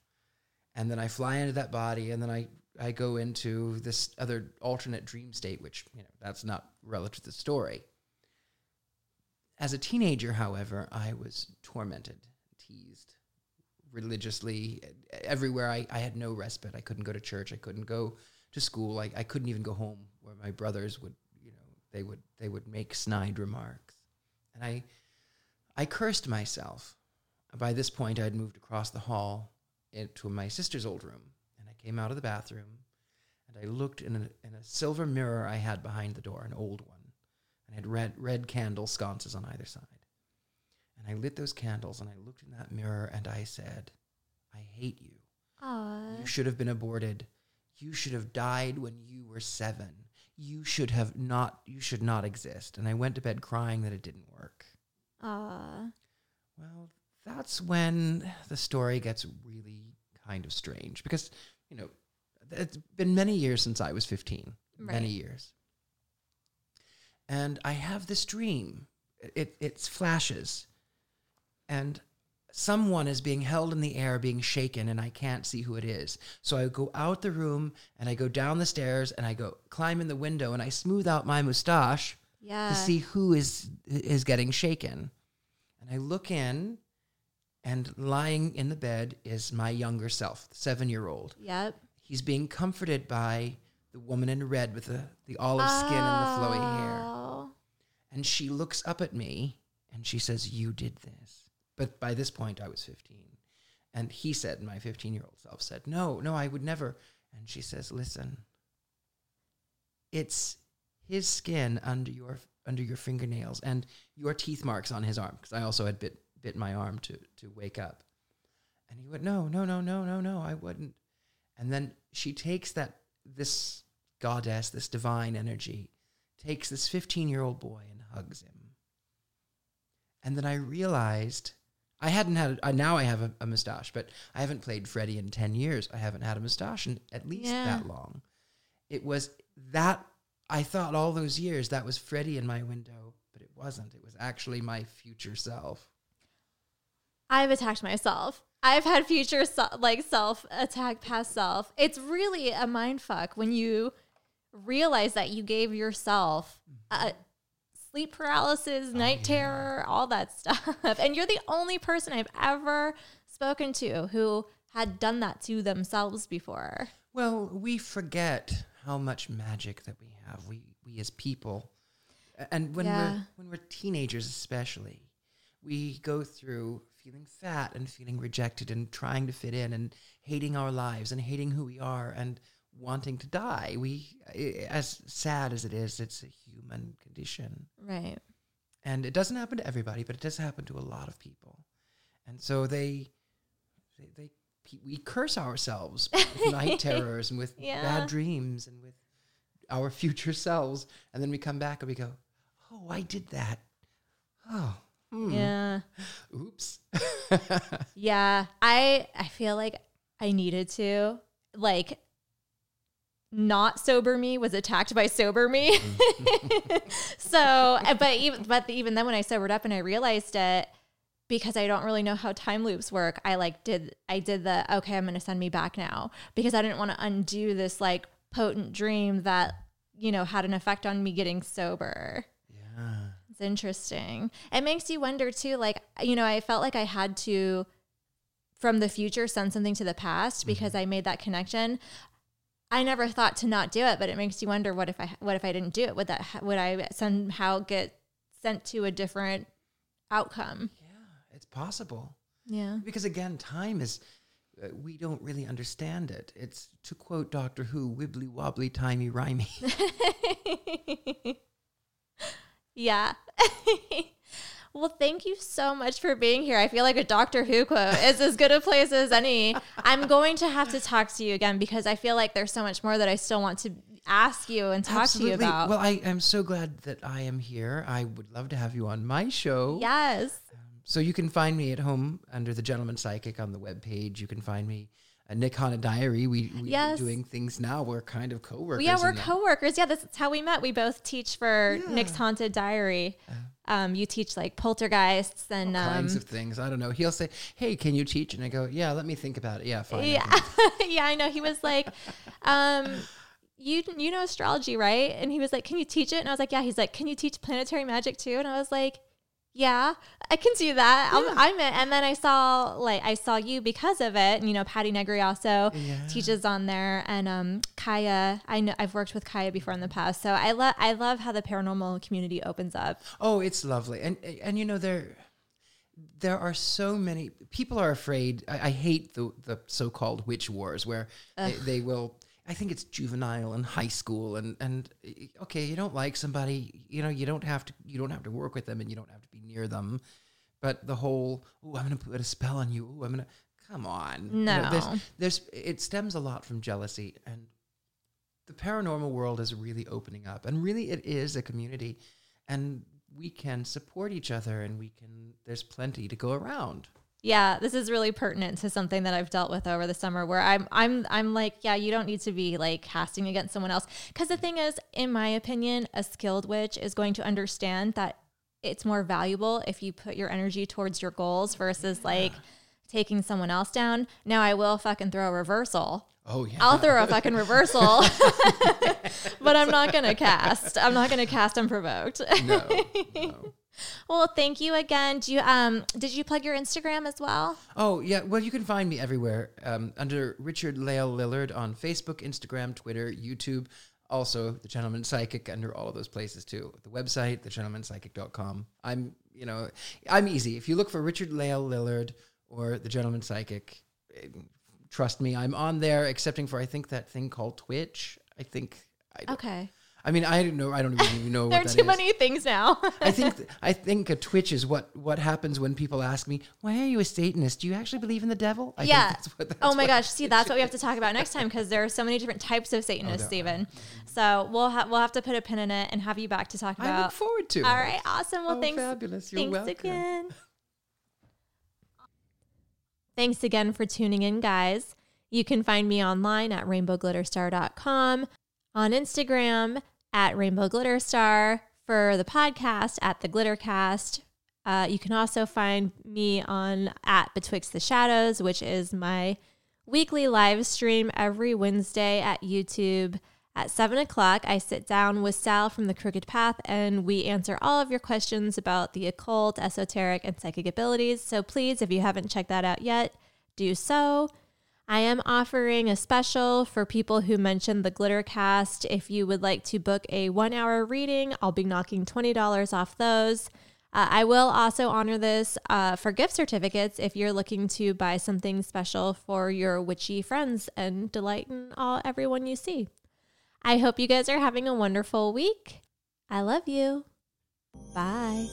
And then I fly into that body, and then I, I go into this other alternate dream state, which, you know, that's not relative to the story. As a teenager, however, I was tormented, teased religiously. Everywhere I, I had no respite. I couldn't go to church. I couldn't go to school. I, I couldn't even go home where my brothers would, you know, they would they would make snide remarks. And I I cursed myself by this point, I had moved across the hall into my sister's old room, and I came out of the bathroom, and I looked in a, in a silver mirror I had behind the door, an old one, and had red red candle sconces on either side. I lit those candles, and I looked in that mirror, and I said, "I hate you. Aw. You should have been aborted. You should have died when you were seven. You should have not. You should not exist." And I went to bed crying that it didn't work. Aw. Well, that's when the story gets really kind of strange because, you know, it's been many years since I was 15. Many years. And I have this dream. It, it's flashes. And someone is being held in the air, being shaken, and I can't see who it is. So I go out the room and I go down the stairs and I go climb in the window and I smooth out my mustache Yeah. to see who is is getting shaken. And I look in, and lying in the bed is my younger self, the seven year old. Yep. He's being comforted by the woman in red with the, the olive skin and the flowy hair. Oh. And she looks up at me and she says, You did this. But by this point, I was 15. And he said, My 15 year old self said, No, no, I would never. And she says, Listen, it's his skin under your under your fingernails and your teeth marks on his arm because I also had bit bit my arm to to wake up. And he went, No, no, no, no, no, no, I wouldn't. And then she takes that this goddess, this divine energy, takes this 15 year old boy and hugs him. And then I realized I hadn't had, uh, now I have a, a mustache, but I haven't played Freddie in 10 years. I haven't had a mustache in at least Yeah. that long. It was that, I thought all those years that was Freddie in my window, but it wasn't. It was actually my future self. I've attacked myself. I've had future se- like self attack past self. It's really a mind fuck when you realize that you gave yourself uh, sleep paralysis, oh, night terror, all that stuff. And you're the only person I've ever spoken to who had done that to themselves before. Well, we forget how much magic that we have. We we as people, and when Yeah. we're when we're teenagers, especially, we go through feeling fat and feeling rejected and trying to fit in and hating our lives and hating who we are and wanting to die. We, as sad as it is, it's a human condition. Right. and it doesn't happen to everybody, but it does happen to a lot of people, and so they, they, they we curse ourselves with night terrors and with Yeah. bad dreams and with our future selves, and then we come back and we go, "Oh, I did that. Oh, hmm. Yeah. oops." Yeah, I I feel like I needed to like not sober me was attacked by sober me. so, uh, but even but even then when I sobered up and I realized it because I don't really know how time loops work, I like did I did the okay, I'm going to send me back now because I didn't want to undo this like potent dream that, you know, had an effect on me getting sober. yeah. It's interesting. It makes you wonder too, like, you know, I felt like I had to from the future send something to the past because I made that connection. I never thought to not do it, but it makes you wonder what if I what if I didn't do it? Would that would I somehow get sent to a different outcome? Yeah, it's possible. Yeah. Because again, time is, uh, we don't really understand it. It's, to quote Doctor Who, wibbly wobbly, timey wimey. yeah. well, thank you so much for being here. I feel like a Doctor Who quote is as good a place as any. I'm going to have to talk to you again because I feel like there's so much more that I still want to ask you and talk to you about. Well, I am so glad that I am here. I would love to have you on my show. yes. Um, so you can find me at home under the Gentleman Psychic on the webpage. You can find me at Nick's Haunted Diary. We, we Yes. doing things now. We're kind of co-workers. yeah, we're in that. coworkers. Yeah, that's how we met. We both teach for Yeah. Nick's Haunted Diary. Um, you teach like poltergeists and All um, kinds of things. I don't know. He'll say, "Hey, can you teach?" And I go, "Yeah, let me think about it." Yeah, fine. I Yeah, can." yeah, I know. He was like, um, "You you know astrology, right?" And he was like, "Can you teach it?" And I was like, "Yeah." He's like, "Can you teach planetary magic too?" And I was like, "Yeah, I can do that." I'm, I'm. And then I saw like I saw you because of it. And you know, Patti Negri also Yeah. teaches on there, and um, Kaya. I know I've worked with Kaya before in the past, so I love I love how the paranormal community opens up. Oh, it's lovely, and and you know there, there are so many people are afraid. I, I hate the the so called witch wars where they, they will. I think it's juvenile and high school and and okay, you don't like somebody, you know, you don't have to you don't have to work with them and you don't have to be near them. But the whole, oh, I'm going to put a spell on you. Oh, I'm going to come on. You know, No. there's, there's it stems a lot from jealousy and the paranormal world is really opening up and really it is a community and we can support each other and we can there's plenty to go around Yeah, this is really pertinent to something that I've dealt with over the summer where I'm I'm I'm like, yeah, you don't need to be like casting against someone else cuz the thing is, in my opinion, a skilled witch is going to understand that it's more valuable if you put your energy towards your goals versus like taking someone else down. Now I will fucking throw a reversal. oh yeah I'll throw a fucking reversal. but I'm not going to cast. I'm not going to cast unprovoked. no, no. well, thank you again. Do you um did you plug your Instagram as well? oh yeah well you can find me everywhere um, under richard lael lillard on facebook instagram twitter youtube also the gentleman psychic under all of those places too the website thegentlemanpsychic.com i'm you know i'm easy if you look for richard lael lillard or the gentleman psychic eh, trust me i'm on there excepting for i think that thing called twitch i think i, don't- Okay. I mean i don't know i don't even know There what are that too is. many things now. I think I think a twitch is what what happens when people ask me, "Why are you a Satanist? Do you actually believe in the devil?" I yeah. Think that's what, that's oh my gosh. See, that's what we have to talk about next time because there are so many different types of oh, Satanists, no, even. So we'll ha- we'll have to put a pin in it and have you back to talk about. I look forward to. All right. Awesome. Well, Oh, thanks. fabulous. You're thanks welcome. again. Thanks again for tuning in, guys. You can find me online at rainbowglitterstar.com, on Instagram at Rainbow Glitter Star, for the podcast at the Glittercast. Uh, you can also find me on at Betwixt the Shadows, which is my weekly live stream every Wednesday at YouTube. At 7 o'clock, I sit down with Sal from The Crooked Path and we answer all of your questions about the occult, esoteric, and psychic abilities. So please, if you haven't checked that out yet, do so. I am offering a special for people who mentioned the Glittercast. If you would like to book a one hour reading, I'll be knocking $20 off those. Uh, I will also honor this uh, for gift certificates if you're looking to buy something special for your witchy friends and delight in all everyone you see. I hope you guys are having a wonderful week. I love you. Bye.